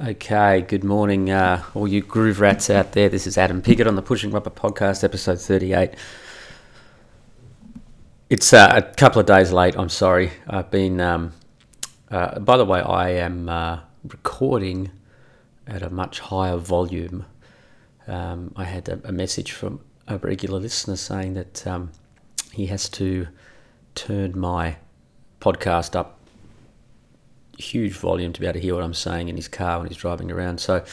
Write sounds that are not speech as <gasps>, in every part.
Okay, good morning, uh, all you groove rats out there. This is Adam Piggott on the Pushing Rubber Podcast, episode 38. It's uh, a couple of days late, I'm sorry. I've been, um, uh, by the way, I am uh, recording at a much higher volume. Um, I had a, a, message from a regular listener saying that um, he has to turn my podcast up huge volume to be able to hear what I'm saying in his car when he's driving around. So a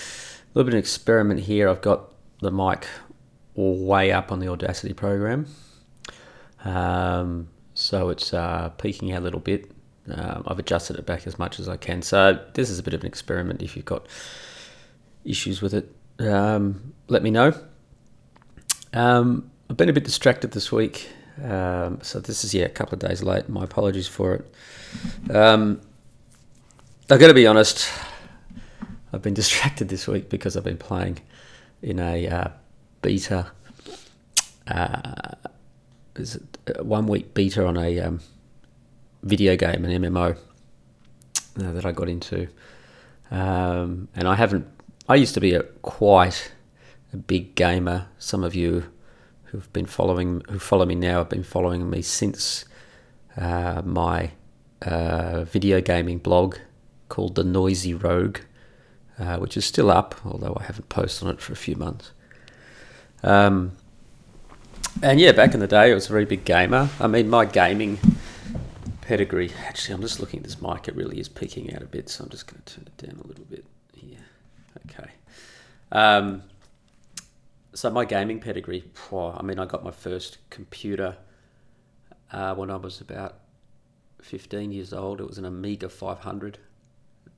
little bit of an experiment here. I've got the mic all way up on the Audacity program. Um, so it's uh, peaking out a little bit. Um, I've adjusted it back as much as I can. So this is a bit of an experiment. If you've got issues with it, um, let me know. Um, I've been a bit distracted this week. Um, so this is, yeah, a couple of days late. My apologies for it. Um, I've got to be honest. I've been distracted this week because I've been playing in a uh, beta. Uh, is it one week beta on a um, video game, an MMO uh, that I got into, um, and I haven't. I used to be a quite a big gamer. Some of you who've been following who follow me now have been following me since uh, my uh, video gaming blog called The Noisy Rogue, uh, which is still up, although I haven't posted on it for a few months. Um, and yeah, back in the day, I was a very big gamer. I mean, my gaming pedigree. Actually, I'm just looking at this mic. It really is peaking out a bit, so I'm just going to turn it down a little bit here. Okay. Um, so my gaming pedigree. I mean, I got my first computer uh, when I was about 15 years old. It was an Amiga 500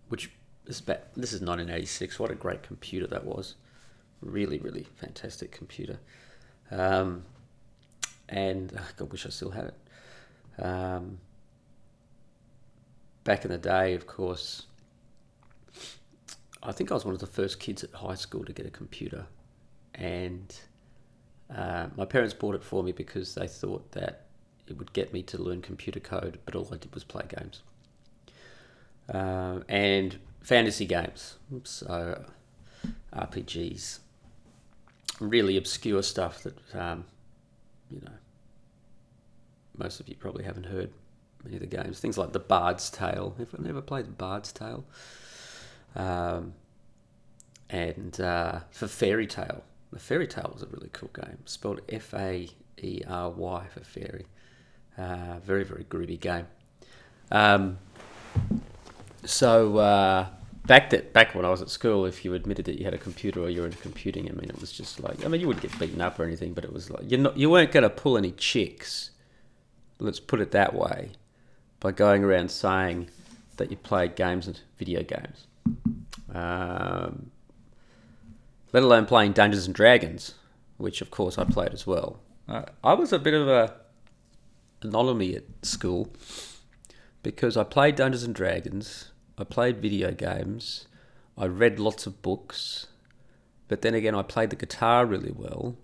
which is about, this is 1986. What a great computer that was! Really, really fantastic computer. Um, and oh, I wish I still had it. Um, back in the day, of course, I think I was one of the first kids at high school to get a computer, and uh, my parents bought it for me because they thought that it would get me to learn computer code, but all I did was play games uh, and fantasy games. So RPGs, really obscure stuff that um, you know most of you probably haven't heard many of the games. Things like the Bard's Tale. If I've never played the Bard's Tale, um, and uh, for Faery Tale. The Faery Tale was a really cool game. Spelled F A E R Y for fairy. Uh, very very groovy game. Um, so uh, back that back when I was at school, if you admitted that you had a computer or you were into computing, I mean, it was just like I mean, you wouldn't get beaten up or anything, but it was like you're not you weren't going to pull any chicks. Let's put it that way, by going around saying that you played games and video games, um, let alone playing Dungeons and Dragons, which of course I played as well. Uh, I was a bit of a anomaly at school because I played Dungeons and Dragons, I played video games, I read lots of books, but then again, I played the guitar really well.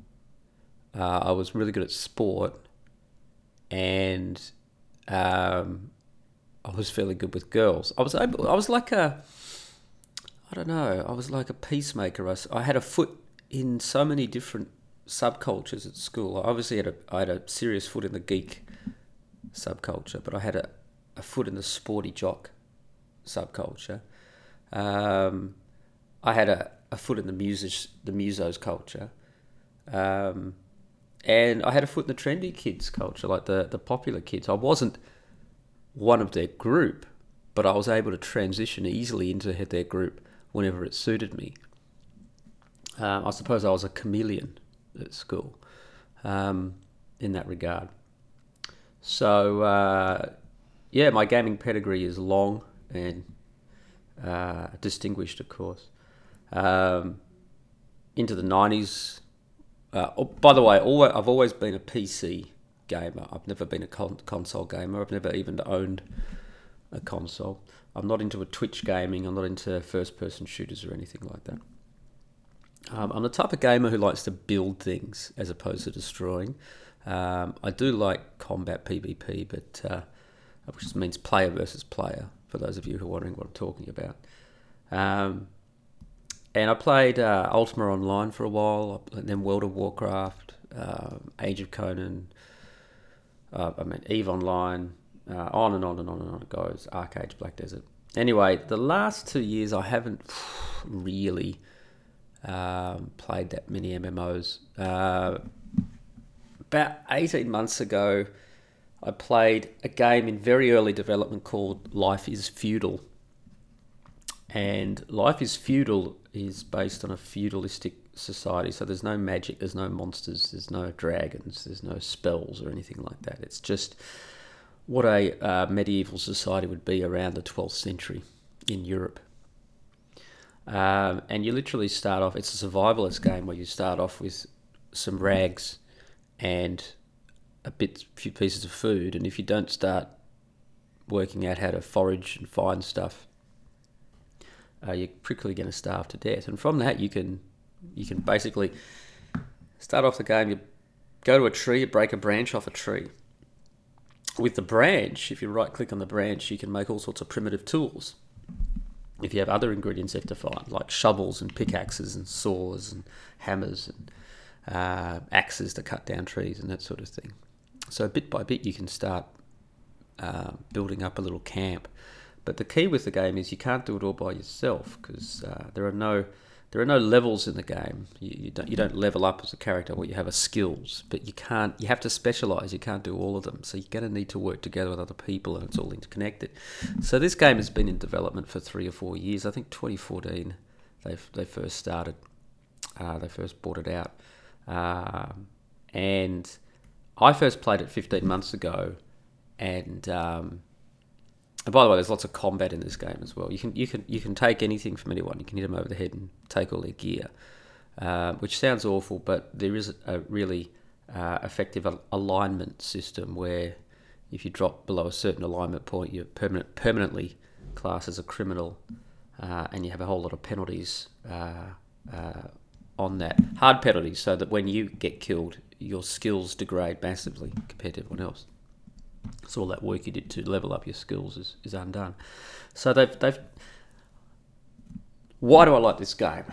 Uh, I was really good at sport, and um, I was fairly good with girls. I was able. I was like a. I don't know. I was like a peacemaker. I, I had a foot in so many different subcultures at school. I obviously had a. I had a serious foot in the geek subculture, but I had a a foot in the sporty jock subculture. Um, I had a, a foot in the the musos culture. Um, and I had a foot in the trendy kids culture, like the, the popular kids. I wasn't one of their group, but I was able to transition easily into their group whenever it suited me. Um, I suppose I was a chameleon at school um, in that regard. So, uh, yeah, my gaming pedigree is long and uh, distinguished, of course. Um, into the 90s. Uh, oh, by the way, I've always been a PC gamer. I've never been a con- console gamer. I've never even owned a console. I'm not into a Twitch gaming. I'm not into first person shooters or anything like that. Um, I'm the type of gamer who likes to build things as opposed to destroying. Um, I do like combat PvP, but uh, which means player versus player, for those of you who are wondering what I'm talking about. Um, and I played uh, Ultima Online for a while, then World of Warcraft, uh, Age of Conan, uh, I mean Eve Online, uh, on and on and on and on it goes. ArcheAge, Black Desert. Anyway, the last two years I haven't <sighs> really um, played that many MMOs. Uh, about 18 months ago, I played a game in very early development called Life is Feudal. And Life is Feudal is based on a feudalistic society. So there's no magic, there's no monsters, there's no dragons, there's no spells or anything like that. It's just what a uh, medieval society would be around the 12th century in Europe. Um, and you literally start off, it's a survivalist game where you start off with some rags and a bit, few pieces of food. And if you don't start working out how to forage and find stuff, uh, you're quickly going to starve to death. And from that, you can you can basically start off the game. You go to a tree, you break a branch off a tree. With the branch, if you right click on the branch, you can make all sorts of primitive tools. If you have other ingredients have to find, like shovels and pickaxes and saws and hammers and uh, axes to cut down trees and that sort of thing. So bit by bit, you can start uh, building up a little camp. But the key with the game is you can't do it all by yourself because uh, there are no there are no levels in the game. You, you, don't you don't level up as a character. What you have are skills, but you can't. You have to specialize. You can't do all of them. So you're going to need to work together with other people, and it's all interconnected. So this game has been in development for three or four years. I think 2014 they they first started. Uh, they first brought it out, uh, and I first played it 15 months ago, and um, and by the way, there's lots of combat in this game as well. You can you can you can take anything from anyone. You can hit them over the head and take all their gear, uh, which sounds awful, but there is a really uh, effective alignment system where if you drop below a certain alignment point, you're permanent, permanently classed as a criminal, uh, and you have a whole lot of penalties uh, uh, on that. Hard penalties, so that when you get killed, your skills degrade massively compared to everyone else. So all that work you did to level up your skills is, is undone. So they've they've. Why do I like this game?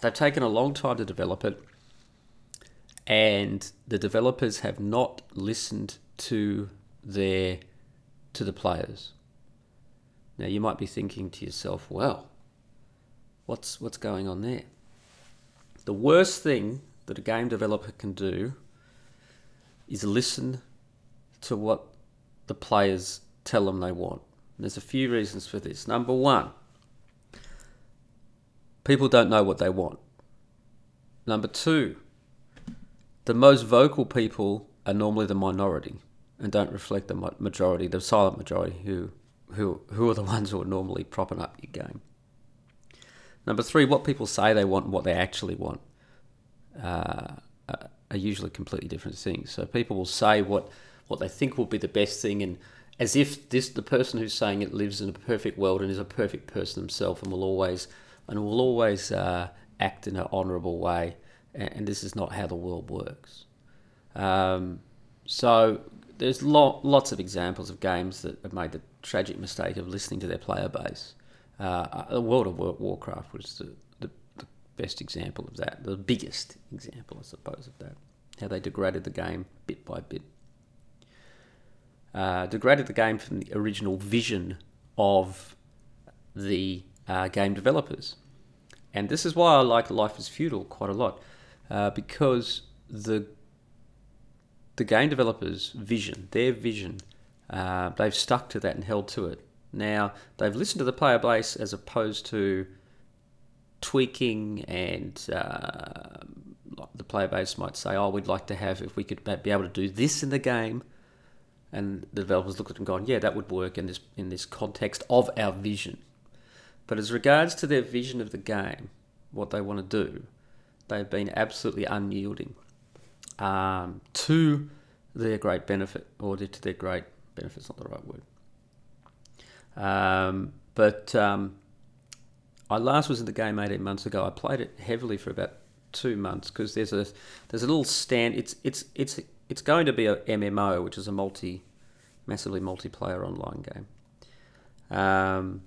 They've taken a long time to develop it, and the developers have not listened to their to the players. Now you might be thinking to yourself, well, what's what's going on there? The worst thing that a game developer can do is listen to what the players tell them they want. And there's a few reasons for this. Number one, people don't know what they want. Number two, the most vocal people are normally the minority and don't reflect the majority, the silent majority, who, who, who are the <laughs> ones who are normally propping up your game. Number three, what people say they want and what they actually want uh, are usually completely different things. So people will say what what they think will be the best thing, and as if this the person who's saying it lives in a perfect world and is a perfect person himself, and will always and will always uh, act in an honourable way. And, and, this is not how the world works. Um, so there's lo- lots of examples of games that have made the tragic mistake of listening to their player base. Uh, the World of Warcraft was the best example of that, the biggest example, I suppose, of that. How they degraded the game bit by bit uh, degraded the game from the original vision of the uh, game developers. And this is why I like Life is Feudal quite a lot, uh, because the the game developers' vision, their vision, uh, they've stuck to that and held to it. Now they've listened to the player base as opposed to tweaking and uh, the player base might say, "Oh, we'd like to have if we could be able to do this in the game." and the developers looked at and gone, yeah, that would work in this in this context of our vision. But as regards to their vision of the game, what they want to do, they've been absolutely unyielding um, to their great benefit, or to their great benefit's not the right word. Um, but um, I last was in the game 18 months ago. I played it heavily for about two months because there's a there's a little stand. It's it's it's it's going to be a MMO, which is a multi, massively multiplayer online game. Um,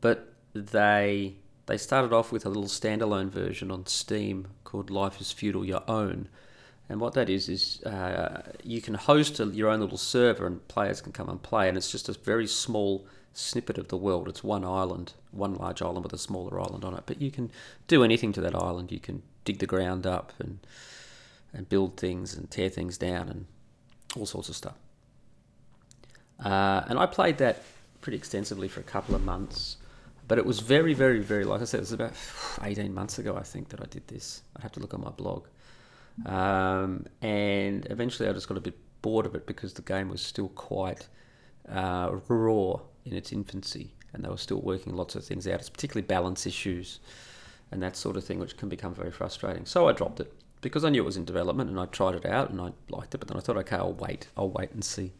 but they they started off with a little standalone version on Steam called Life is Feudal Your Own. And what that is, is uh, you can host a, your own little server and players can come and play. And it's just a very small snippet of the world. It's one island, one large island with a smaller island on it. But you can do anything to that island. You can dig the ground up and and build things and tear things down and all sorts of stuff. Uh, and I played that pretty extensively for a couple of months. But it was very, very, very, like I said, it was about <sighs> 18 months ago, I think, that I did this. I'd have to look on my blog. Um, and eventually I just got a bit bored of it because the game was still quite uh, raw in its infancy and they were still working lots of things out, it's particularly balance issues and that sort of thing, which can become very frustrating. So I dropped it because I knew it was in development and I tried it out and I liked it, but then I thought, okay, I'll wait, I'll wait and see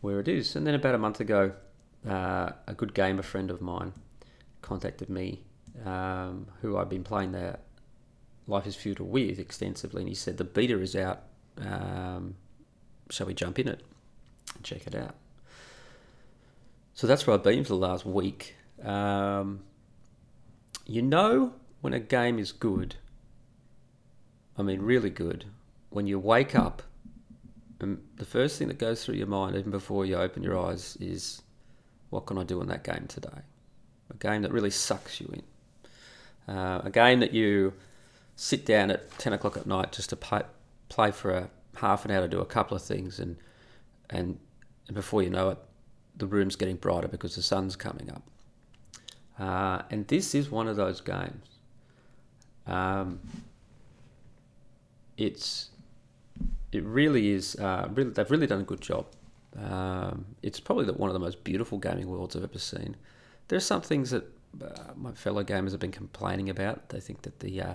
where it is. And then about a month ago, uh, a good gamer friend of mine contacted me, um, who I've been playing the Life is Feudal with extensively, and he said the beta is out. Um, shall we jump in it and check it out? So that's where I've been for the last week. Um, you know when a game is good, I mean really good, when you wake up and the first thing that goes through your mind, even before you open your eyes, is what can I do in that game today? A game that really sucks you in. Uh, a game that you sit down at 10 o'clock at night just to play, play for a half an hour to do a couple of things, and, and, and before you know it, the room's getting brighter because the sun's coming up. Uh, and this is one of those games. Um, it's it really is. Uh, really, they've really done a good job. Um, it's probably the, one of the most beautiful gaming worlds I've ever seen. There's some things that uh, my fellow gamers have been complaining about. They think that the, uh,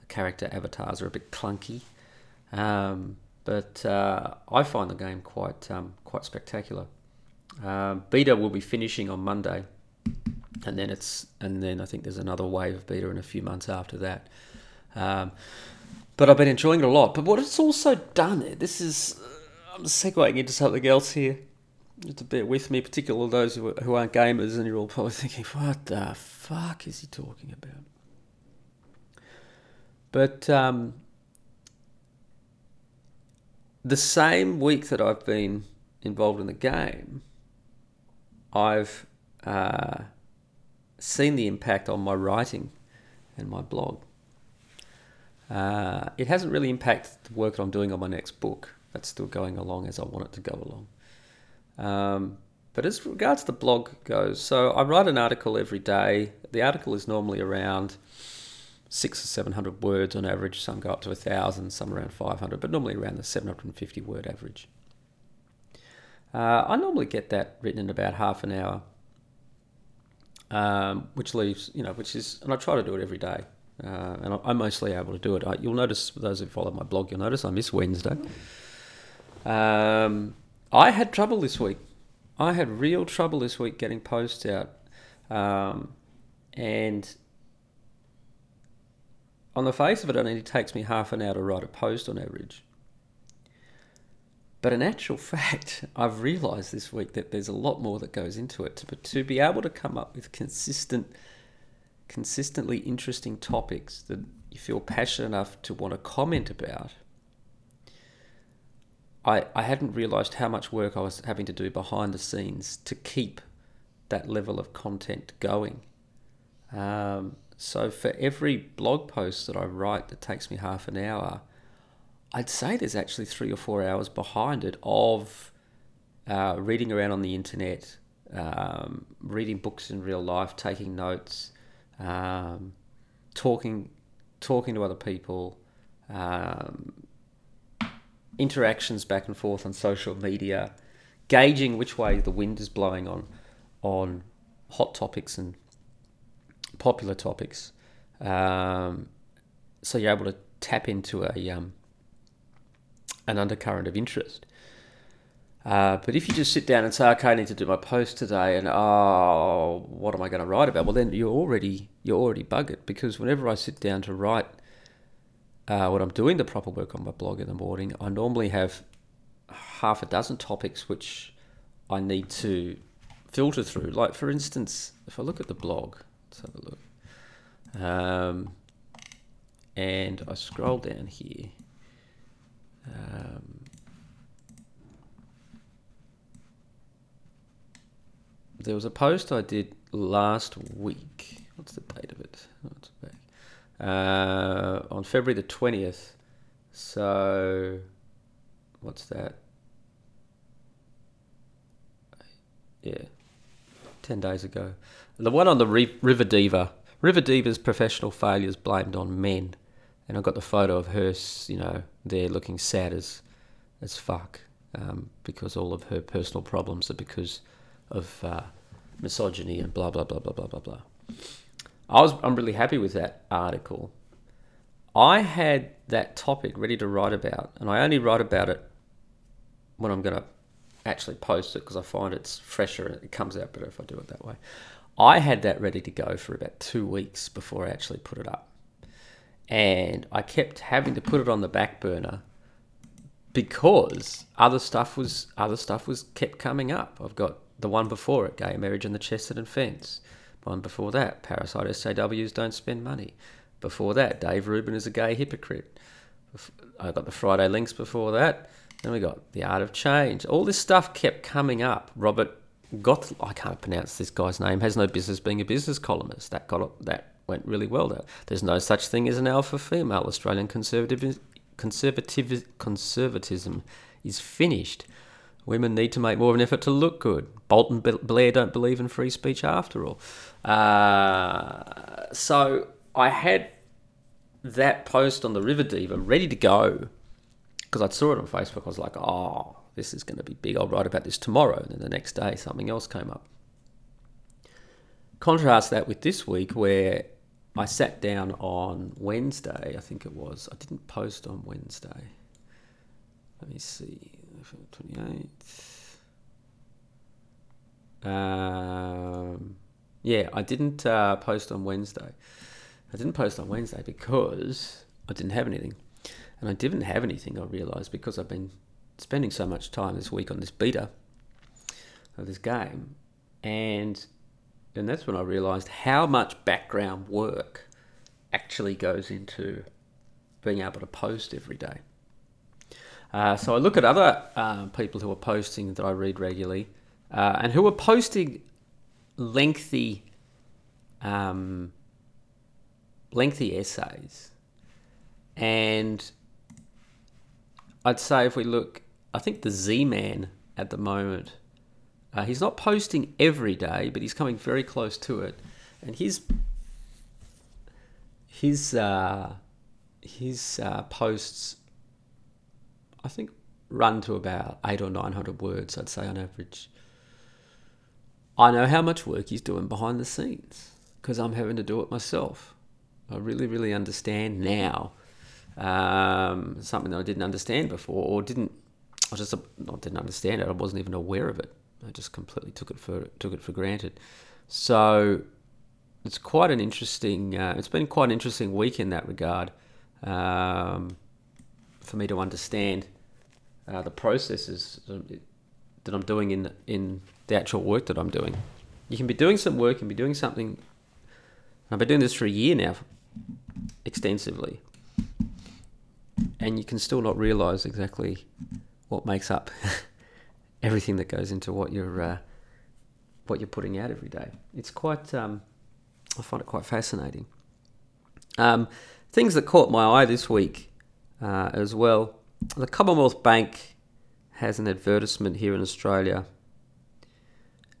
the character avatars are a bit clunky, um, but uh, I find the game quite um, quite spectacular. Um, beta will be finishing on Monday, and then it's and then I think there's another wave of beta in a few months after that. Um, but I've been enjoying it a lot. But what it's also done, this is I'm segueing into something else here. Just to bear with me, particularly those who, who aren't gamers, and you're all probably <laughs> thinking, what the fuck is he talking about? But um, the same week that I've been involved in the game, I've uh, seen the impact on my writing and my blog. Uh, it hasn't really impacted the work that I'm doing on my next book that's still going along as I want it to go along. Um, but as regards the blog goes, so I write an article every day. The article is normally around six or seven hundred words on average. Some go up to a thousand, some around five hundred, but normally around the seven hundred and fifty word average. Uh, I normally get that written in about half an hour, um, which leaves you know, which is, and I try to do it every day. Uh, and I'm mostly able to do it. I, you'll notice, those who follow my blog, you'll notice I miss Wednesday. Um, I had trouble this week. I had real trouble this week getting posts out. Um, and on the face of it, it only takes me half an hour to write a post on average. But in actual <laughs> fact, I've realised this week that there's a lot more that goes into it. But to be able to come up with consistent, consistently interesting topics that you feel passionate enough to want to comment about I, I hadn't realised how much work I was having to do behind the scenes to keep that level of content going. Um, so for every blog post that I write that takes me half an hour, I'd say there's actually three or four hours behind it of uh, reading around on the internet, um, reading books in real life, taking notes, um, talking talking to other people, um, interactions back and forth on social media, gauging which way the wind is blowing on on hot topics and popular topics. Um, so you're able to tap into a um, an undercurrent of interest. Uh, but if you just sit down and say, "Okay, I need to do my post today," and oh, what am I going to write about? Well, then you're already you're already buggered because whenever I sit down to write uh, when I'm doing the proper work on my blog in the morning, I normally have half a dozen topics which I need to filter through. Like, for instance, if I look at the blog, let's have a look. Um, and I scroll down here. Um, there was a post I did last week. What's the date of it? Oh, it's back. Uh, on February the 20th. So, what's that? Yeah, 10 days ago. The one on the River Diva. River Diva's professional failures blamed on men. And I got the photo of her, you know, there looking sad as, as fuck. Um, because all of her personal problems are because of uh, misogyny and blah, blah, blah, blah, blah, blah, blah. I was, I'm really happy with that article. I had that topic ready to write about, and I only write about it when I'm going to actually post it because I find it's fresher and it comes out better if I do it that way. I had that ready to go for about two weeks before I actually put it up. And I kept having to put it on the back burner because other stuff was other stuff was kept coming up. I've got the one before it, gay marriage and the Chesterton fence. One before that, parasite SJWs don't spend money. Before that, Dave Rubin is a gay hypocrite. I got the Friday links before that. Then we got the art of change. All this stuff kept coming up. Robert got I can't pronounce this guy's name. Has no business being a business columnist. That got that went really well. There's no such thing as an alpha female. Australian conservative conservative conservatism is finished. Women need to make more of an effort to look good. Bolt and Blair don't believe in free speech after all. Uh, so I had that post on the River Diva ready to go because I saw it on Facebook. I was like, oh, this is going to be big. I'll write about this tomorrow. And then the next day, something else came up. Contrast that with this week where I sat down on Wednesday, I think it was. I didn't post on Wednesday. Let me see. 28th. Um, yeah, I didn't uh, post on Wednesday. I didn't post on Wednesday because I didn't have anything. And I didn't have anything, I realised, because I've been spending so much time this week on this beta of this game. And and that's when I realised how much background work actually goes into being able to post every day. Uh, so I look at other uh, people who are posting that I read regularly uh, and who are posting lengthy, um, lengthy essays. And I'd say if we look, I think the Z Man at the moment, uh, he's not posting every day, but he's coming very close to it. And his his uh, his uh, posts I think, run to about eight or nine hundred words, I'd say on average. I know how much work he's doing behind the scenes because I'm having to do it myself. I really, really understand now um, something that I didn't understand before, or didn't. I just not didn't understand it. I wasn't even aware of it. I just completely took it for took it for granted. So it's quite an interesting. Uh, it's been quite an interesting week in that regard. Um, for me to understand uh, the processes that I'm doing in in the actual work that I'm doing. You can be doing some work and be doing something. I've been doing this for a year now, extensively, and you can still not realize exactly what makes up <laughs> everything that goes into what you're uh, what you're putting out every day. It's quite. Um, I find it quite fascinating. Um, things that caught my eye this week uh, as well. The Commonwealth Bank has an advertisement here in Australia,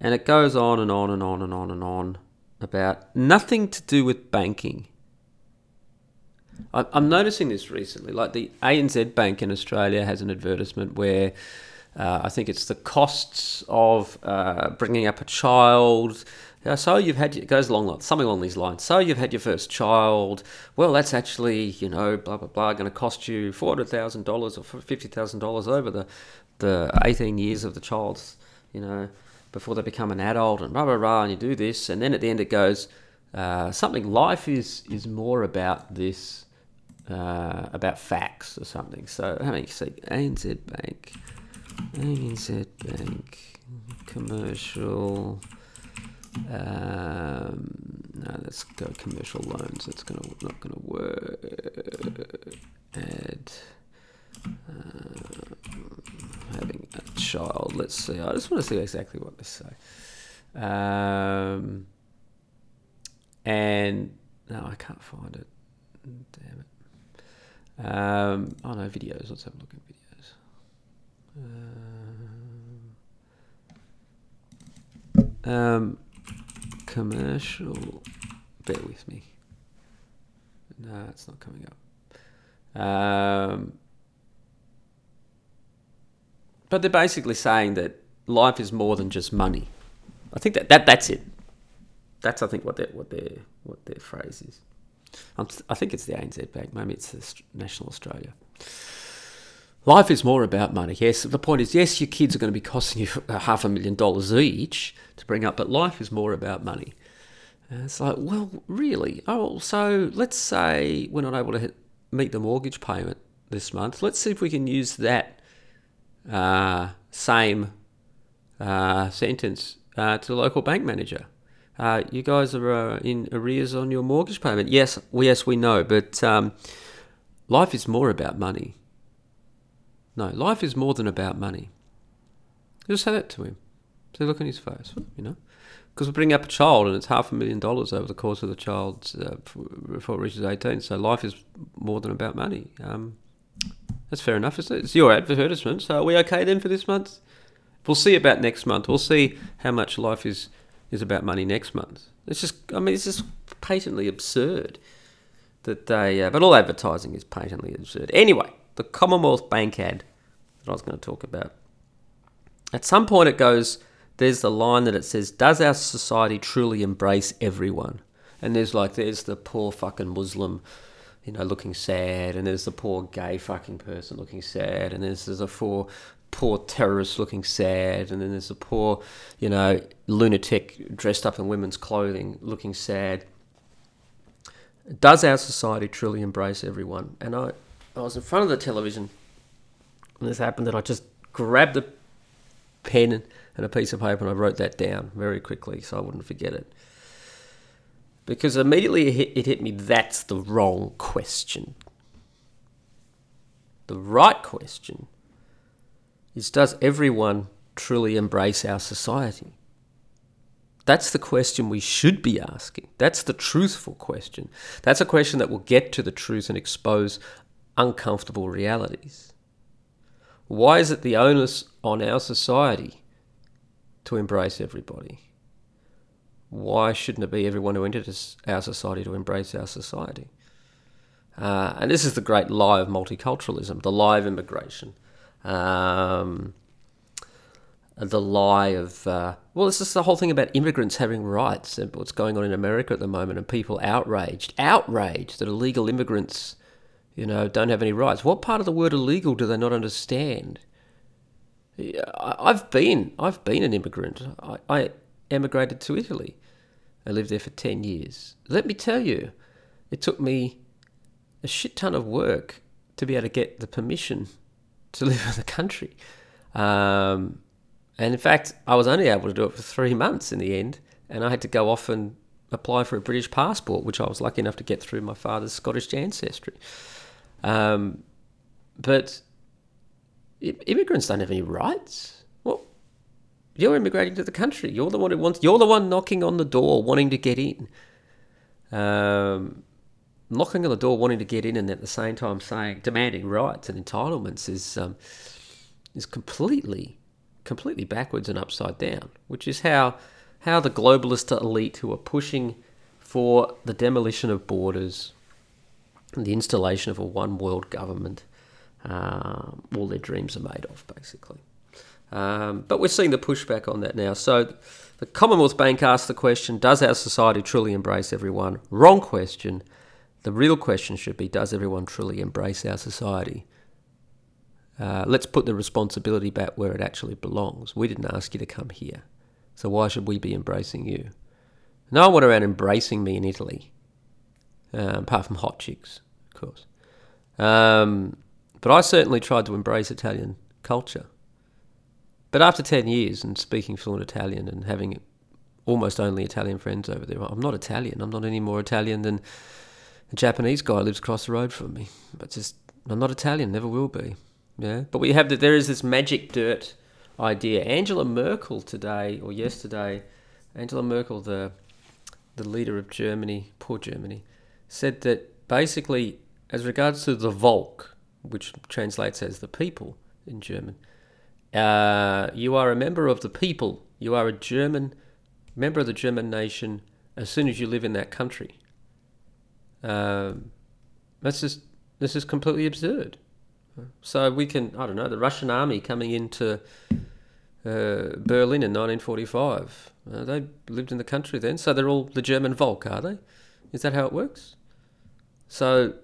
and it goes on and on and on and on and on about nothing to do with banking. I'm noticing this recently. Like the ANZ Bank in Australia has an advertisement where uh, I think it's the costs of uh, bringing up a child, yeah, so you've had it goes along something along these lines. So you've had your first child. Well, that's actually you know blah blah blah going to cost you four hundred thousand dollars or fifty thousand dollars over the the eighteen years of the child's you know before they become an adult and blah blah blah. And you do this, and then at the end it goes uh, something. Life is is more about this uh, about facts or something. So how many see ANZ Bank, ANZ Bank commercial Um, no, let's go commercial loans. That's gonna not gonna work. Add uh, having a child. Let's see. I just want to see exactly what they say. Um, and no, I can't find it. Damn it. Um, oh no, videos. Let's have a look at videos. Um, um, commercial. Bear with me. No, it's not coming up. Um, but they're basically saying that life is more than just money. I think that, that that's it. That's I think what their what their what their phrase is. I'm, i think it's the ANZ Bank. Maybe it's the National Australia. Life is more about money. Yes, the point is, yes, your kids are going to be costing you <laughs> half a million dollars each to bring up, but life is more about money. And it's like, well, really? Oh, so let's say we're not able to hit, meet the mortgage payment this month. Let's see if we can use that uh, same uh, sentence uh, to the local bank manager. Uh, you guys are uh, in arrears on your mortgage payment. Yes, yes, we know, but um, life is more about money. No, life is more than about money. Just say that to him. See, look in his face, you know. Because we bring up a child and it's half a million dollars over the course of the child's uh, before it reaches 18. So life is more than about money. Um, that's fair enough, isn't it? It's your advertisement. So are we okay then for this month? We'll see about next month. We'll see how much life is, is about money next month. It's just, I mean, it's just patently absurd that they, uh, but all advertising is patently absurd. Anyway, the Commonwealth Bank ad that I was going to talk about. At some point, it goes, there's the line that it says, Does our society truly embrace everyone? And there's like, there's the poor fucking Muslim you know, looking sad, and there's the poor gay fucking person looking sad, and there's, there's a poor poor terrorist looking sad, and then there's a poor, you know, lunatic dressed up in women's clothing looking sad. Does our society truly embrace everyone? And I, I was in front of the television when this happened, and I just grabbed a pen and a piece of paper and I wrote that down very quickly so I wouldn't forget it. Because immediately it hit, it hit me that's the wrong question. The right question is Does everyone truly embrace our society? That's the question we should be asking. That's the truthful question. That's a question that will get to the truth and expose uncomfortable realities. Why is it the onus on our society to embrace everybody? Why shouldn't it be everyone who enters our society to embrace our society? Uh, and this is the great lie of multiculturalism, the lie of immigration, um, the lie of uh, well, it's just the whole thing about immigrants having rights and what's going on in America at the moment, and people outraged, outraged that illegal immigrants, you know, don't have any rights. What part of the word illegal do they not understand? I've been, I've been an immigrant. I, I emigrated to Italy. I lived there for ten years. Let me tell you, it took me a shit ton of work to be able to get the permission to <laughs> live in the country. Um, and in fact, I was only able to do it for three months in the end, and I had to go off and apply for a British passport, which I was lucky enough to get through my father's Scottish ancestry. Um, but immigrants don't have any rights. Well, you're immigrating to the country. You're the one who wants. You're the one knocking on the door, wanting to get in. Um, knocking on the door, wanting to get in, and at the same time saying demanding rights and entitlements is um, is completely completely backwards and upside down. Which is how how the globalist elite who are pushing for the demolition of borders the installation of a one world government, um, all their dreams are made of, basically. Um, but we're seeing the pushback on that now. So the Commonwealth Bank asked the question Does our society truly embrace everyone? Wrong question. The real question should be Does everyone truly embrace our society? Uh, let's put the responsibility back where it actually belongs. We didn't ask you to come here. So why should we be embracing you? No one went around embracing me in Italy, uh, apart from hot chicks, of course. Um, but I certainly tried to embrace Italian culture. But after 10 years and speaking fluent Italian and having almost only Italian friends over there. I'm not Italian. I'm not any more Italian than a Japanese guy lives across the road from me. But just I'm not Italian. Never will be. Yeah. But we have that. There is this magic dirt idea. Angela Merkel today or yesterday, Angela Merkel, the the leader of Germany, poor Germany, said that basically, as regards to the Volk, which translates as the people in German, uh, you are a member of the people. You are a German member of the German nation as soon as you live in that country. Um, that's just this is completely absurd. So we can I don't know the Russian army coming into uh, Berlin in 1945. Uh, they lived in the country then, so they're all the German Volk, are they? Is that how it works? So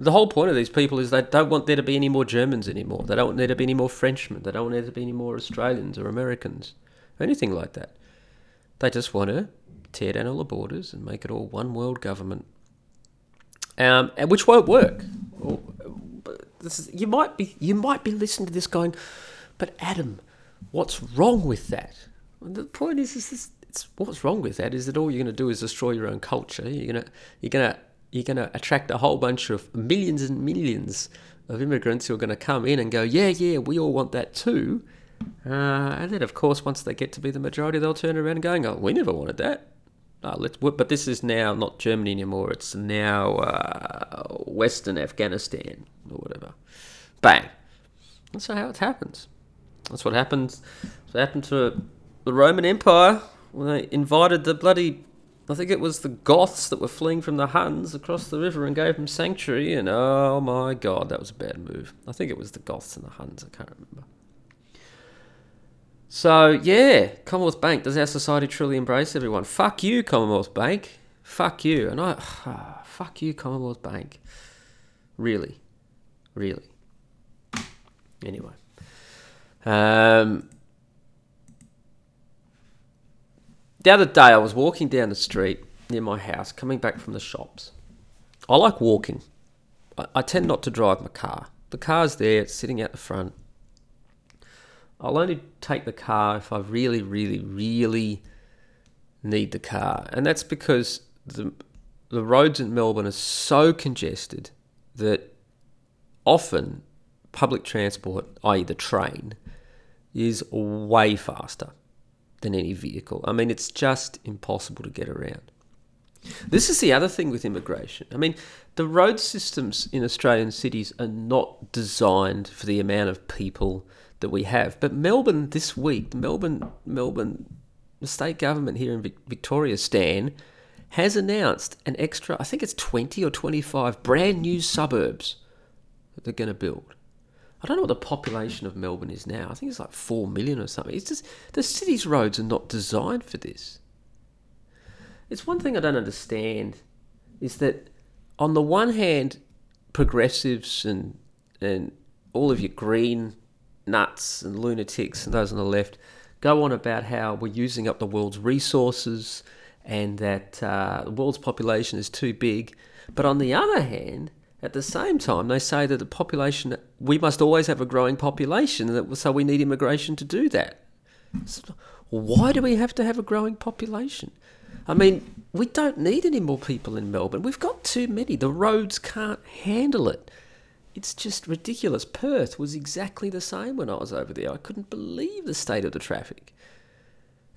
the whole point of these people is they don't want there to be any more Germans anymore. They don't want there to be any more Frenchmen. They don't want there to be any more Australians or Americans, or anything like that. They just want to tear down all the borders and make it all one world government, um, which won't work. Is, you might be you might be listening to this going, but Adam, what's wrong with that? And the point is, is this, what's wrong with that is that all you're going to do is destroy your own culture. You're gonna you're gonna you're gonna attract a whole bunch of millions and millions of immigrants who are going to come in and go, yeah, yeah, we all want that too. Uh, and then, of course, once they get to be the majority, they'll turn around and go, oh, we never wanted that. Oh, let's, but this is now not Germany anymore. It's now uh, Western Afghanistan or whatever. Bang. That's how it happens. That's what happens. That's what happened to the Roman Empire when they invited the bloody. I think it was the Goths that were fleeing from the Huns across the river and gave them sanctuary. And oh my god, that was a bad move. I think it was the Goths and the Huns. I can't remember. So yeah, Commonwealth Bank. Does our society truly embrace everyone? Fuck you, Commonwealth Bank. Fuck you. And I, <sighs> fuck you, Commonwealth Bank. Really, really. Anyway. Um, the other day, I was walking down the street near my house, coming back from the shops. I like walking. I, tend not to drive my car. The car's there, it's sitting out the front. I'll only take the car if I really, really, really need the car. And that's because the, the roads in Melbourne are so congested that often public transport, i.e., the train, is way faster than any vehicle. I mean, it's just impossible to get around. This is the other thing with immigration. I mean, the road systems in Australian cities are not designed for the amount of people that we have. But Melbourne this week, Melbourne, Melbourne, the state government here in Victoria, Stan, has announced an extra, I think it's 20 or 25 brand new suburbs that they're going to build. I don't know what the population of Melbourne is now. I think it's like 4 million or something. It's just the city's roads are not designed for this. It's one thing I don't understand is that on the one hand, progressives and and all of your green nuts and lunatics and those on the left go on about how we're using up the world's resources and that uh, the world's population is too big. But on the other hand, at the same time, they say that the population, we must always have a growing population, so we need immigration to do that. So why do we have to have a growing population? I mean, we don't need any more people in Melbourne. We've got too many. The roads can't handle it. It's just ridiculous. Perth was exactly the same when I was over there. I couldn't believe the state of the traffic.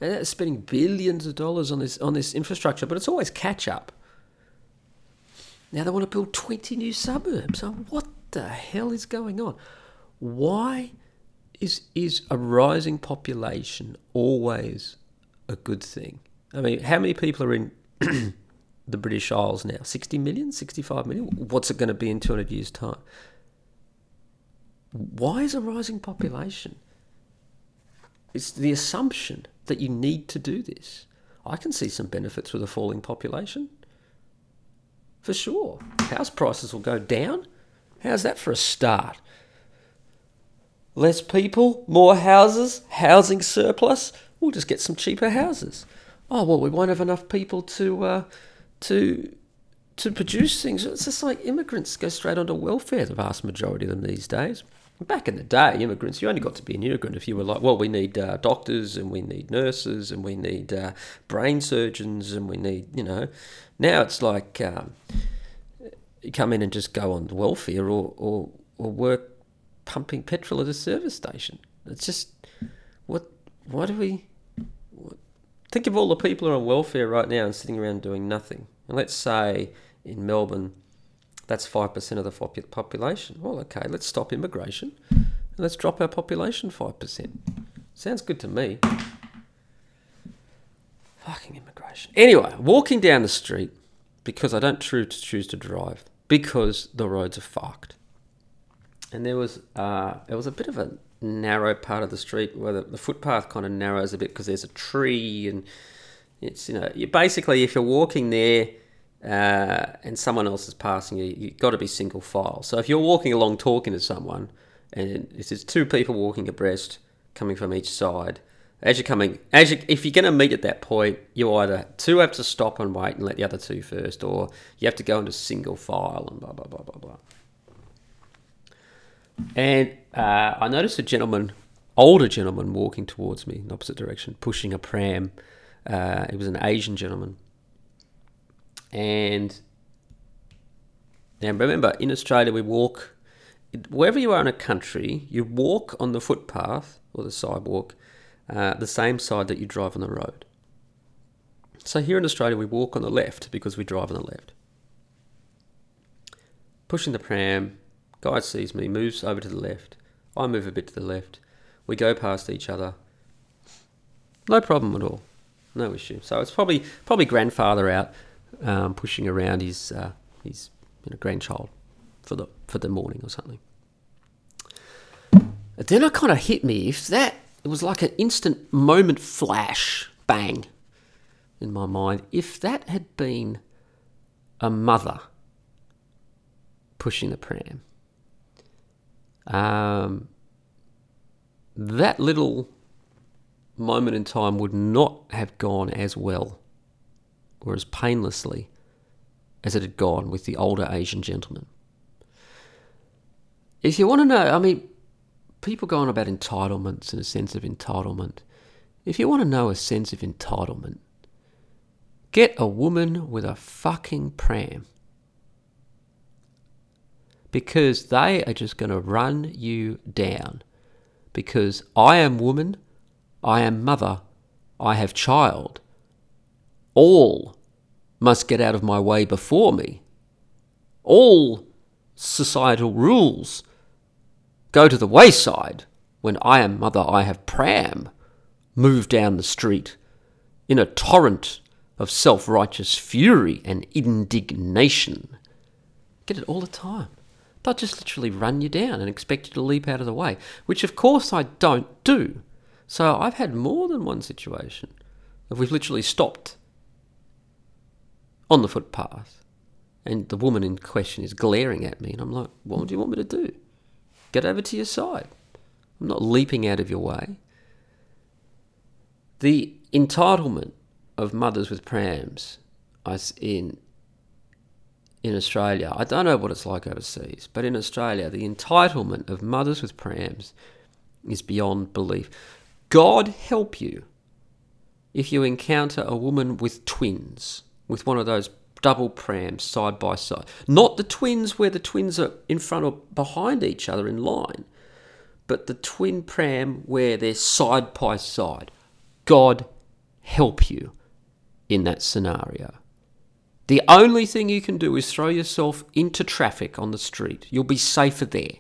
And that's spending billions of dollars on this on this infrastructure, but it's always catch up. Now they want to build 20 new suburbs. So what the hell is going on? Why is is a rising population always a good thing? I mean, how many people are in <clears throat> the British Isles now? 60 million, 65 million? What's it going to be in 200 years' time? Why is a rising population? It's the assumption that you need to do this. I can see some benefits with a falling population for sure. House prices will go down. How's that for a start? Less people, more houses, housing surplus. We'll just get some cheaper houses. Oh well, we won't have enough people to uh, to to produce things. It's just like immigrants go straight onto welfare. The vast majority of them these days. Back in the day, immigrants, you only got to be an immigrant if you were like, well, we need uh, doctors and we need nurses and we need uh, brain surgeons and we need, you know. Now it's like um, you come in and just go on welfare or, or, or work pumping petrol at a service station. It's just, what, why do we, what, think of all the people who are on welfare right now and sitting around doing nothing. And let's say in Melbourne, that's 5% of the population. Well, okay, let's stop immigration and let's drop our population 5%. Sounds good to me. Fucking immigration. Anyway, walking down the street because I don't choose to drive because the roads are fucked. And there was uh, there was a bit of a narrow part of the street where the, the footpath kind of narrows a bit because there's a tree and it's you know you basically if you're walking there uh, and someone else is passing you, you've got to be single file. So if you're walking along talking to someone, and it's there's two people walking abreast coming from each side, as you're coming, as you, if you're going to meet at that point, you either two have to stop and wait and let the other two first, or you have to go into single file and blah blah blah blah blah. And uh, I noticed a gentleman, older gentleman, walking towards me in opposite direction, pushing a pram. Uh, he was an Asian gentleman and now remember, in Australia, we walk, wherever you are in a country, you walk on the footpath or the sidewalk, uh, the same side that you drive on the road. So here in Australia, we walk on the left because we drive on the left. Pushing the pram, guy sees me, moves over to the left. I move a bit to the left. We go past each other. No problem at all. No issue. So it's probably probably grandfather out um, pushing around his uh, his you know, grandchild for the for the morning or something. And then it kind of hit me if that it was like an instant moment flash bang in my mind. If that had been a mother pushing the pram, um, that little moment in time would not have gone as well or as painlessly as it had gone with the older Asian gentleman. If you want to know, I mean, people go on about entitlements and a sense of entitlement. If you want to know a sense of entitlement, get a woman with a fucking pram. Because they are just going to run you down. Because I am woman, I am mother, I have child, all must get out of my way before me. All societal rules go to the wayside when I am mother, I have pram, move down the street in a torrent of self righteous fury and indignation. Get it all the time. They'll just literally run you down and expect you to leap out of the way, which of course I don't do. So I've had more than one situation of we've literally stopped on the footpath. And the woman in question is glaring at me, and I'm like, what do you want me to do? Get over to your side. I'm not leaping out of your way. The entitlement of mothers with prams in in Australia, I don't know what it's like overseas, but in Australia, the entitlement of mothers with prams is beyond belief. God help you if you encounter a woman with twins with one of those double prams side by side. Not the twins where the twins are in front or behind each other in line, but the twin pram where they're side by side. God help you in that scenario. The only thing you can do is throw yourself into traffic on the street. You'll be safer there.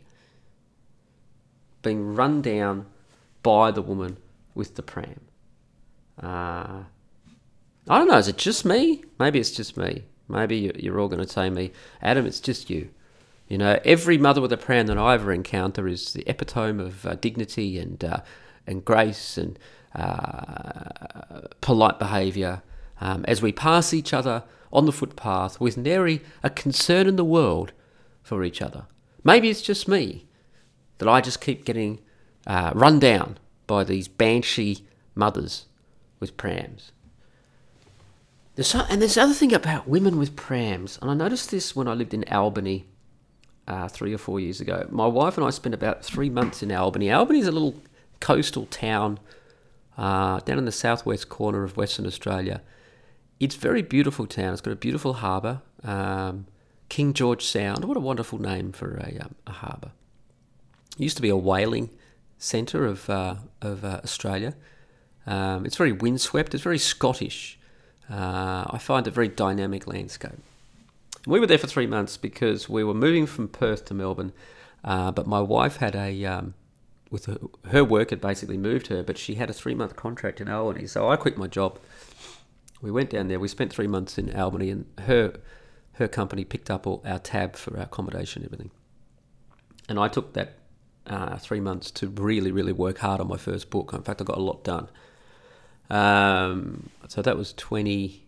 Being run down by the woman with the pram. Uh, I don't know. Is it just me? Maybe it's just me. Maybe you're all going to say me, Adam. It's just you. You know, every mother with a pram that I ever encounter is the epitome of uh, dignity and uh, and grace and uh, polite behaviour. Um, as we pass each other on the footpath with nary a concern in the world for each other. Maybe it's just me that I just keep getting uh, run down by these banshee mothers with prams. There's so, and there's the other thing about women with prams, and I noticed this when I lived in Albany uh, three or four years ago. My wife and I spent about three months in Albany. Albany is a little coastal town uh, down in the southwest corner of Western Australia. It's a very beautiful town. It's got a beautiful harbour. Um, King George Sound. What a wonderful name for a, um, a harbour. It used to be a whaling centre of, uh, of uh, Australia. Um, it's very windswept. It's very Scottish. Uh, I find a very dynamic landscape. We were there for three months because we were moving from Perth to Melbourne, uh, but my wife had a um, with her, her, work had basically moved her, but she had a three month contract in Albany, so I quit my job. We went down there. We spent three months in Albany, and her her company picked up all our tab for our accommodation and everything. And I took that uh, three months to really, really work hard on my first book. In fact, I got a lot done. Um, so that was 20,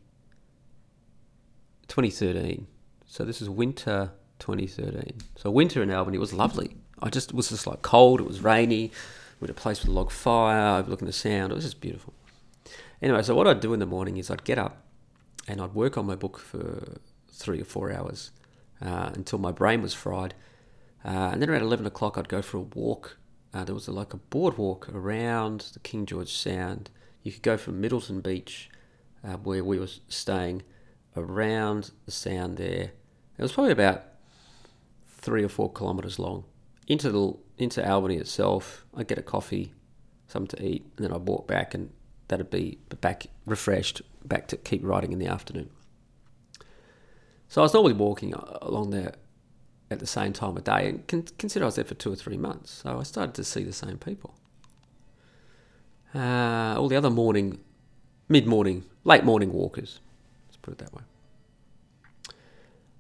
2013. So this is winter 2013. So winter in Albany was lovely. I just was just like cold. It was rainy. We had a place with a log fire overlooking the sound. It was just beautiful. Anyway, so what I'd do in the morning is I'd get up and I'd work on my book for three or four hours uh, until my brain was fried. Uh, and then around 11 o'clock, I'd go for a walk. Uh, there was a, like a boardwalk around the King George Sound you could go from Middleton Beach, uh, where we were staying, around the sound there. It was probably about three or four kilometres long. Into the into Albany itself, I'd get a coffee, something to eat, and then I'd walk back, and that'd be back refreshed, back to keep writing in the afternoon. So I was normally walking along there at the same time of day, and consider I was there for two or three months. So I started to see the same people. Uh, all the other morning, mid morning, late morning walkers. Let's put it that way.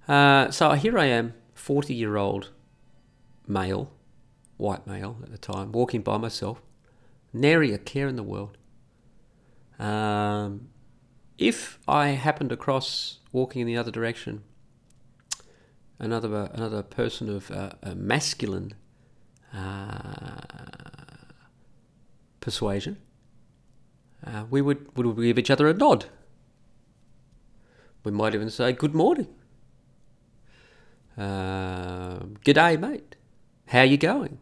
Uh, so here I am, 40 year old male, white male at the time, walking by myself, nary a care in the world. Um, if I happened across walking in the other direction, another another person of uh, a masculine uh, persuasion, uh, we would, would give each other a nod. We might even say, Good morning. Uh, G'day, mate. How you going?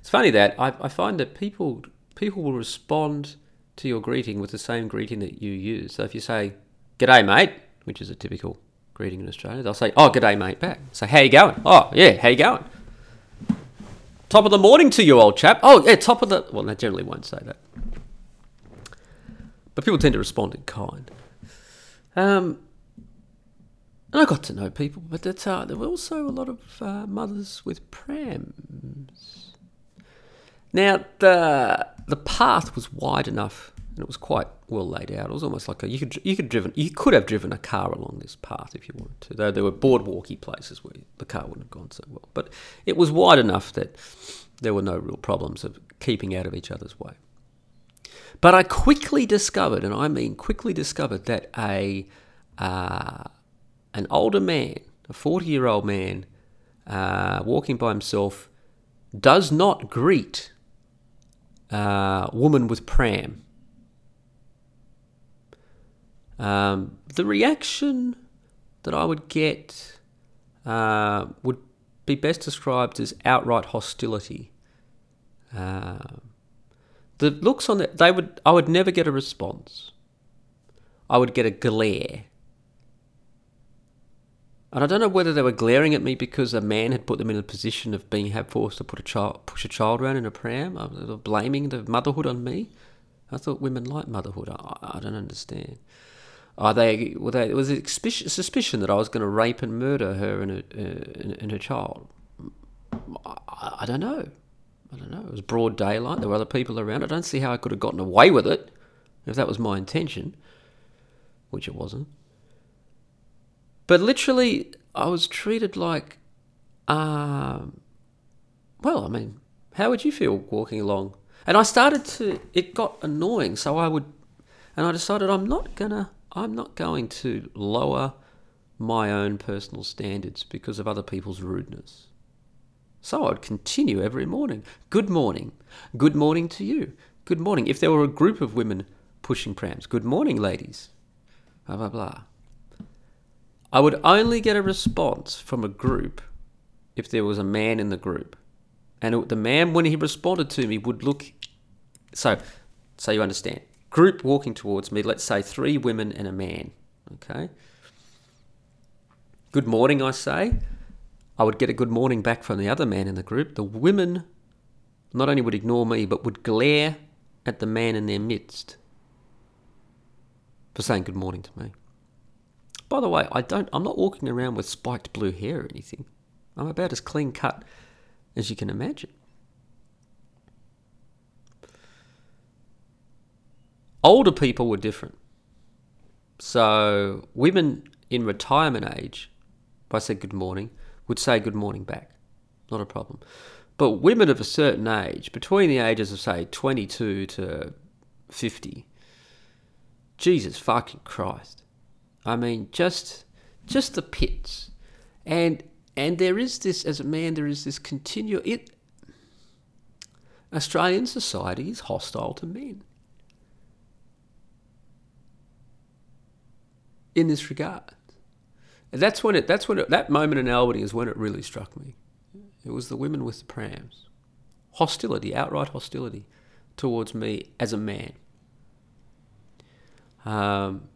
It's funny that I, I find that people people will respond to your greeting with the same greeting that you use. So if you say, G'day, mate, which is a typical greeting in Australia, they'll say, Oh, g'day, mate, back. So, how you going? Oh, yeah, how you going? Top of the morning to you, old chap. Oh, yeah, top of the. Well, they generally won't say that. But people tend to respond in kind. Um, and I got to know people, but uh, there were also a lot of uh, mothers with prams. Now, the, the path was wide enough and it was quite well laid out. It was almost like a, you could you could driven you could have driven a car along this path if you wanted to. Though there were boardwalky places where the car wouldn't have gone so well, but it was wide enough that there were no real problems of keeping out of each other's way. But I quickly discovered, and I mean quickly discovered, that a uh, an older man, a forty year old man, uh, walking by himself, does not greet a woman with pram um, the reaction that I would get uh, would be best described as outright hostility. Uh, the looks on that they would I would never get a response. I would get a glare. And I don't know whether they were glaring at me because a man had put them in a position of being forced to put a child, push a child around in a pram. I was blaming the motherhood on me. I thought women like motherhood. I, I don't understand. Are they? Were they? Was it suspicion that I was going to rape and murder her and her, uh, and her child? I, I don't know. I don't know. It was broad daylight. There were other people around. I don't see how I could have gotten away with it if that was my intention, which it wasn't. But literally, I was treated like, um, well, I mean, how would you feel walking along? And I started to, it got annoying. So I would, and I decided I'm not gonna I'm not going to lower my own personal standards because of other people's rudeness. So I'd continue every morning. Good morning. Good morning to you. Good morning. If there were a group of women pushing prams, good morning, ladies. Blah, blah, blah. I would only get a response from a group if there was a man in the group, and it, the man when he responded to me would look. So, so you understand. Group walking towards me. Let's say three women and a man. Okay. Good morning, I say. I would get a good morning back from the other man in the group. The women not only would ignore me, but would glare at the man in their midst for saying good morning to me. By the way, I don't I'm not walking around with spiked blue hair or anything. I'm about as clean cut as you can imagine. Older people were different. So women in retirement age, if I said good morning, would say good morning back. Not a problem. But women of a certain age, between the ages of say 22 to 50, Jesus fucking Christ. I mean, just just the pits. And and there is this as a man there is this continual it Australian society is hostile to men. In this regard. And that's when it. That's when it, that moment in Albany is when it really struck me. It was the women with the prams, hostility, outright hostility, towards me as a man. Um,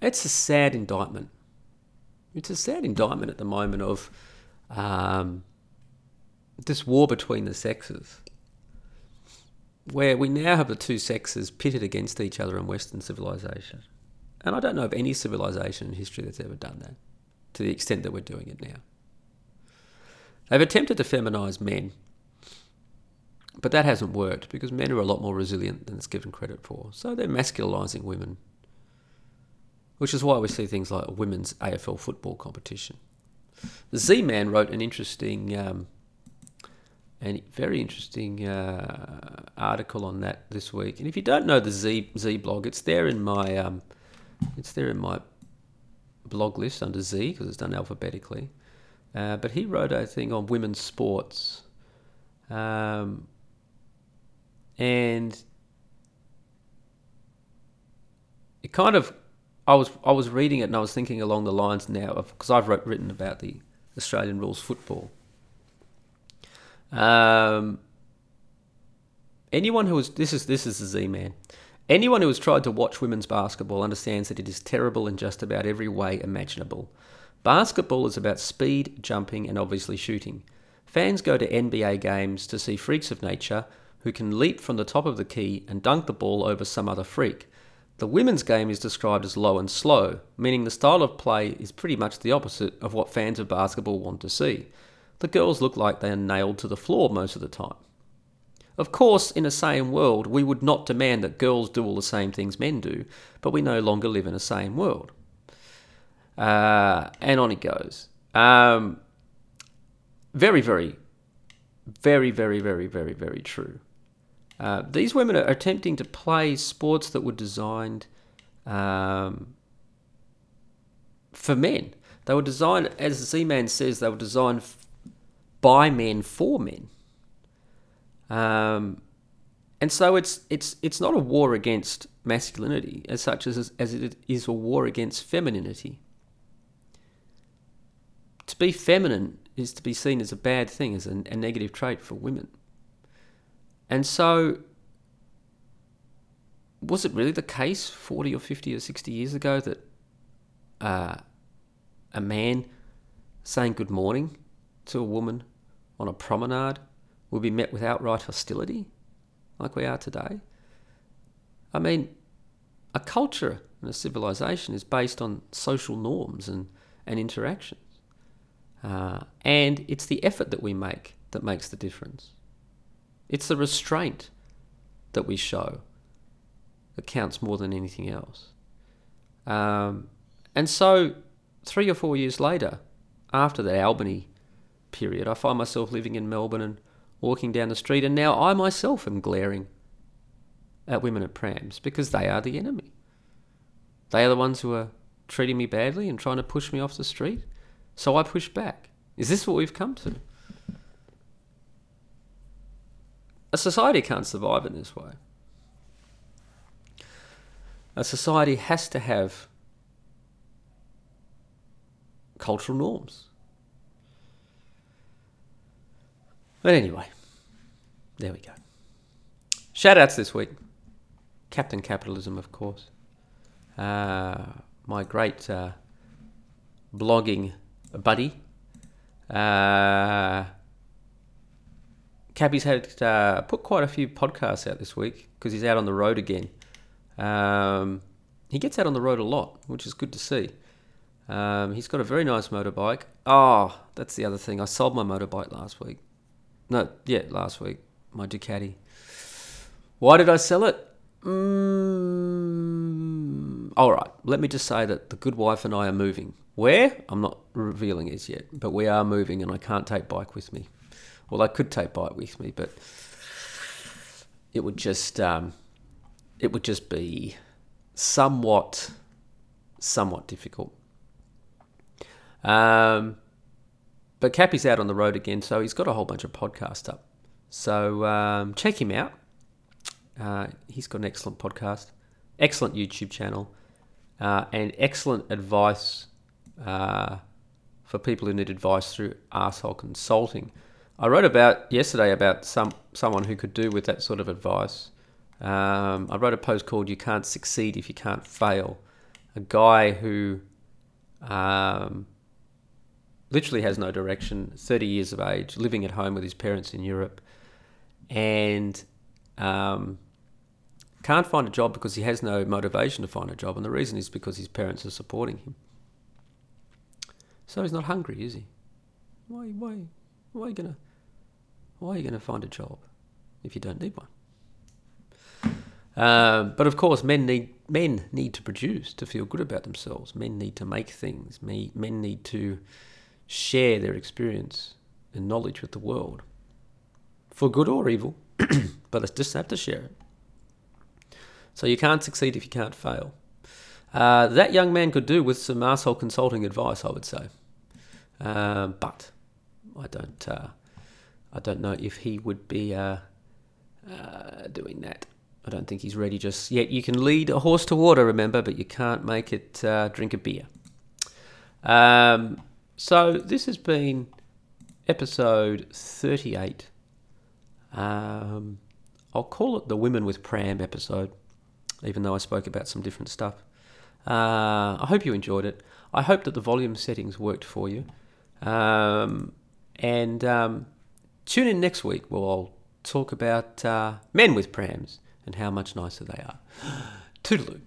it's a sad indictment. It's a sad indictment at the moment of um, this war between the sexes, where we now have the two sexes pitted against each other in Western civilization. And I don't know of any civilization in history that's ever done that to the extent that we're doing it now. They've attempted to feminize men, but that hasn't worked because men are a lot more resilient than it's given credit for. So they're masculinizing women, which is why we see things like a women's AFL football competition. The Z Man wrote an interesting, um, and very interesting uh, article on that this week. And if you don't know the Z Z blog, it's there in my um, it's there in my blog list under Z because it's done alphabetically. Uh, but he wrote a thing on women's sports. Um, and it kind of, I was I was reading it and I was thinking along the lines now of because I've wrote, written about the Australian rules football. Um, anyone who is this is this is the Z man. Anyone who has tried to watch women's basketball understands that it is terrible in just about every way imaginable. Basketball is about speed, jumping, and obviously shooting. Fans go to NBA games to see freaks of nature who can leap from the top of the key and dunk the ball over some other freak. The women's game is described as low and slow, meaning the style of play is pretty much the opposite of what fans of basketball want to see. The girls look like they are nailed to the floor most of the time. Of course, in a sane world, we would not demand that girls do all the same things men do, but we no longer live in a sane world. Uh, and on it goes. Um, very, very, very, very, very, very, very true. Uh, these women are attempting to play sports that were designed um, for men. They were designed, as the Z Man says, they were designed by men for men. Um, and so it's it's it's not a war against masculinity as such as as it is a war against femininity. To be feminine is to be seen as a bad thing, as a, a negative trait for women. And so, was it really the case 40 or 50 or 60 years ago that uh, a man saying good morning to a woman on a promenade will be met with outright hostility like we are today. I mean, a culture and a civilization is based on social norms and, and interactions. Uh, and it's the effort that we make that makes the difference. It's the restraint that we show that counts more than anything else. Um, and so, three or four years later, after that Albany period, I find myself living in Melbourne and walking down the street, and now I myself am glaring at women at prams because they are the enemy. They are the ones who are treating me badly and trying to push me off the street, so I push back. Is this what we've come to? A society can't survive in this way. A society has to have cultural norms. But anyway, there we go. Shout outs this week. Captain Capitalism, of course. Uh, my great uh, blogging buddy. Uh, Cappy's had uh, put quite a few podcasts out this week because he's out on the road again. Um, he gets out on the road a lot, which is good to see. Um, he's got a very nice motorbike. Oh, that's the other thing. I sold my motorbike last week. No, yeah, last week. My Ducati. Why did I sell it? Mm, all right. Let me just say that the good wife and I are moving. Where? I'm not revealing it yet, but we are moving, and I can't take bike with me. Well, I could take bike with me, but it would just um, it would just be somewhat somewhat difficult. Um, but Cappy's out on the road again, so he's got a whole bunch of podcasts up. So um, check him out. Uh, he's got an excellent podcast, excellent YouTube channel, uh, and excellent advice uh, for people who need advice through Arsehole Consulting. I wrote about yesterday about some someone who could do with that sort of advice. Um, I wrote a post called "You Can't Succeed If You Can't Fail." A guy who um, literally has no direction, 30 years of age, living at home with his parents in Europe, and um, can't find a job because he has no motivation to find a job. And the reason is because his parents are supporting him. So he's not hungry, is he? Why, why, why are you gonna, why are you gonna find a job if you don't need one? Um, but of course, men need men need to produce to feel good about themselves. Men need to make things. Men need to share their experience and knowledge with the world, for good or evil. <clears throat> but they just have to share it. So you can't succeed if you can't fail. Uh, that young man could do with some arsehole consulting advice, I would say. Um, but I don't, uh, I don't know if he would be uh, uh, doing that. I don't think he's ready just yet. You can lead a horse to water, remember, but you can't make it uh, drink a beer. Um, so this has been episode 38. Um, I'll call it the Women with Pram episode even though I spoke about some different stuff. Uh, I hope you enjoyed it. I hope that the volume settings worked for you. Um, and um, tune in next week where I'll talk about uh, men with prams and how much nicer they are. <gasps> Toodaloo.